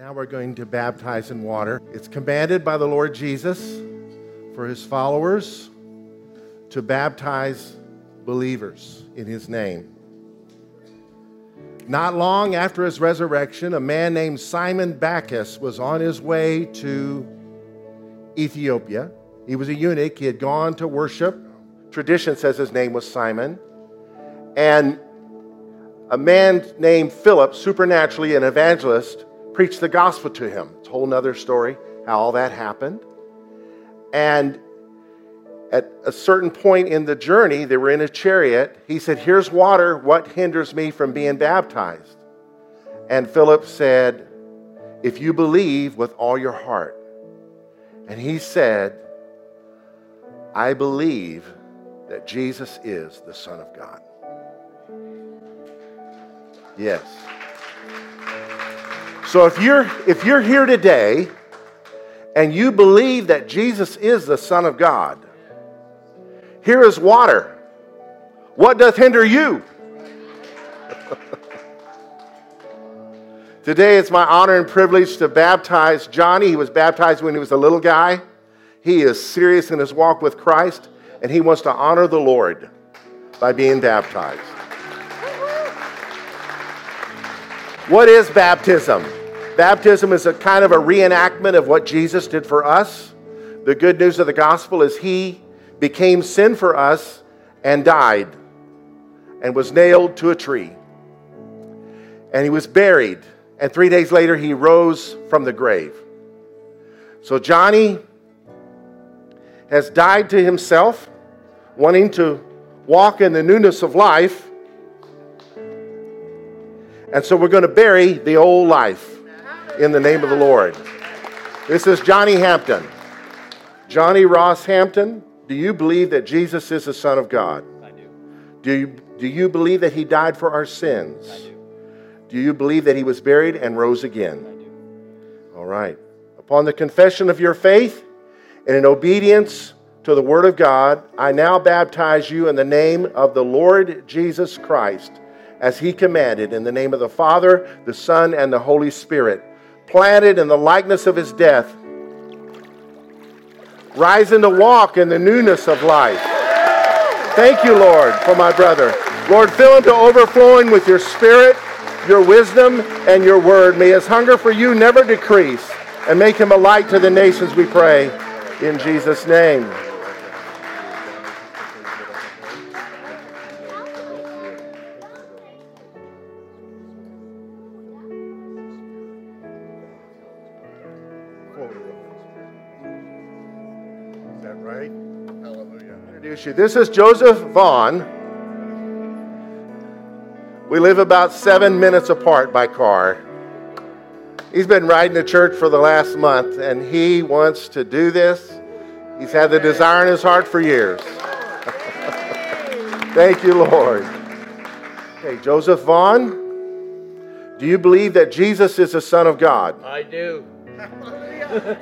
Now we're going to baptize in water. It's commanded by the Lord Jesus for his followers to baptize believers in his name. Not long after his resurrection, a man named Simon Bacchus was on his way to Ethiopia. He was a eunuch. He had gone to worship. Tradition says his name was Simon. And a man named Philip, supernaturally an evangelist, preached the gospel to him. It's a whole other story how all that happened. And at a certain point in the journey, they were in a chariot. He said, Here's water. What hinders me from being baptized? And Philip said, If you believe with all your heart. And he said, I believe that Jesus is the Son of God. Yes. So if you're if you're here today and you believe that Jesus is the Son of God, here is water. What doth hinder you? Today it's my honor and privilege to baptize Johnny. He was baptized when he was a little guy. He is serious in his walk with Christ, and he wants to honor the Lord by being baptized. What is baptism? Baptism is a kind of a reenactment of what Jesus did for us. The good news of the gospel is he became sin for us and died and was nailed to a tree. And he was buried. And three days later, he rose from the grave. So Johnny has died to himself, wanting to walk in the newness of life. And so we're going to bury the old life in the name of the Lord. This is Johnny Hampton. Johnny Ross Hampton do you believe that Jesus is the Son of God? I do. Do you, do you believe that He died for our sins? I do. Do you believe that He was buried and rose again? I do. All right. Upon the confession of your faith and in obedience to the Word of God, I now baptize you in the name of the Lord Jesus Christ, as He commanded, in the name of the Father, the Son, and the Holy Spirit, planted in the likeness of His death rising to walk in the newness of life. Thank you, Lord, for my brother. Lord, fill him to overflowing with your spirit, your wisdom, and your word. May his hunger for you never decrease, and make him a light to the nations, we pray. In Jesus' name. Introduce you. This is Joseph Vaughn. We live about seven minutes apart by car. He's been riding to church for the last month, and he wants to do this. He's had the desire in his heart for years. Thank you, Lord. Okay, Joseph Vaughn, do you believe that Jesus is the Son of God? I do.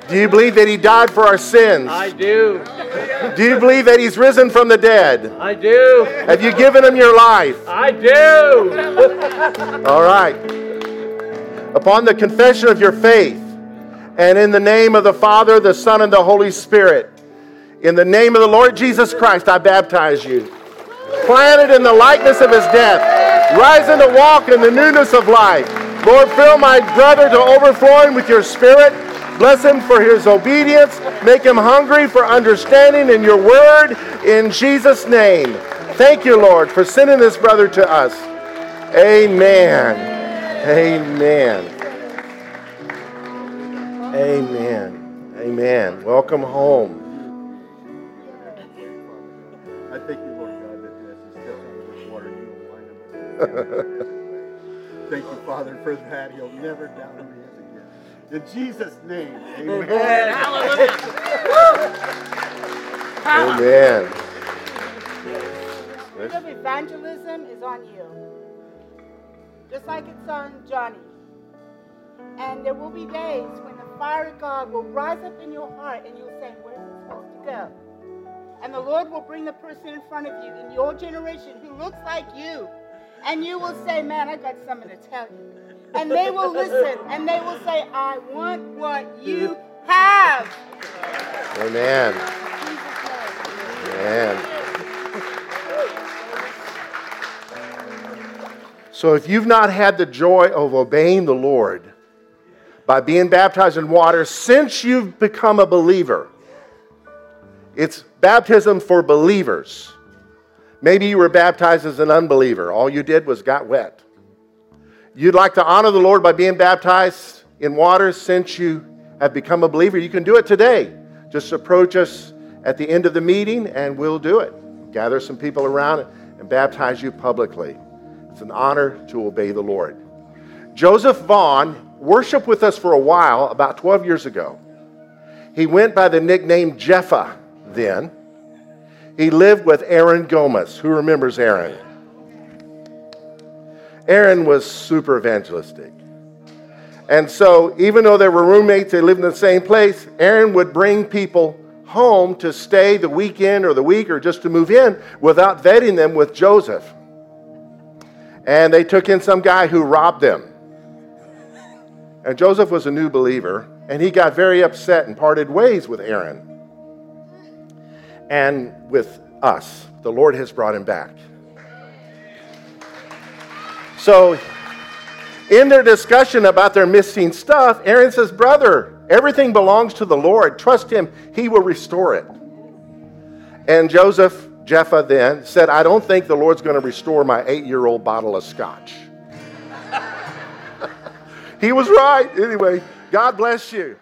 Do you believe that He died for our sins? I do. Do you believe that He's risen from the dead? I do. Have you given Him your life? I do. All right. Upon the confession of your faith, and in the name of the Father, the Son, and the Holy Spirit, in the name of the Lord Jesus Christ, I baptize you. Planted in the likeness of his death, rising to walk in the newness of life. Lord, fill my brother to overflowing with your spirit Bless him for his obedience. Make him hungry for understanding in your word in Jesus' name. Thank you, Lord, for sending this brother to us. Amen. Amen. Amen. Amen. Welcome home. I thank you, Lord God, that as he steps out of this water, you will wind up. thank you, Father, for that. He'll never doubt me. In Jesus' name, amen. amen. Hallelujah. amen. The spirit of evangelism is on you, just like it's on Johnny. And there will be days when the fire of God will rise up in your heart and you'll say, Where's it supposed to go? And the Lord will bring the person in front of you in your generation who looks like you. And you will say, Man, I got something to tell you. And they will listen and they will say, I want what you have. Amen. Amen. So if you've not had the joy of obeying the Lord by being baptized in water since you've become a believer, it's baptism for believers. Maybe you were baptized as an unbeliever. All you did was got wet. You'd like to honor the Lord by being baptized in water since you have become a believer. You can do it today. Just approach us at the end of the meeting and we'll do it. Gather some people around and baptize you publicly. It's an honor to obey the Lord. Joseph Vaughn worshiped with us for a while about 12 years ago. He went by the nickname Jeffa then. He lived with Aaron Gomez. Who remembers Aaron? Aaron was super evangelistic. And so, even though they were roommates, they lived in the same place, Aaron would bring people home to stay the weekend or the week or just to move in without vetting them with Joseph. And they took in some guy who robbed them. And Joseph was a new believer, and he got very upset and parted ways with Aaron and with us. The Lord has brought him back. So, in their discussion about their missing stuff, Aaron says, Brother, everything belongs to the Lord. Trust him, he will restore it. And Joseph, Jepha then, said, I don't think the Lord's going to restore my eight year old bottle of scotch. he was right. Anyway, God bless you.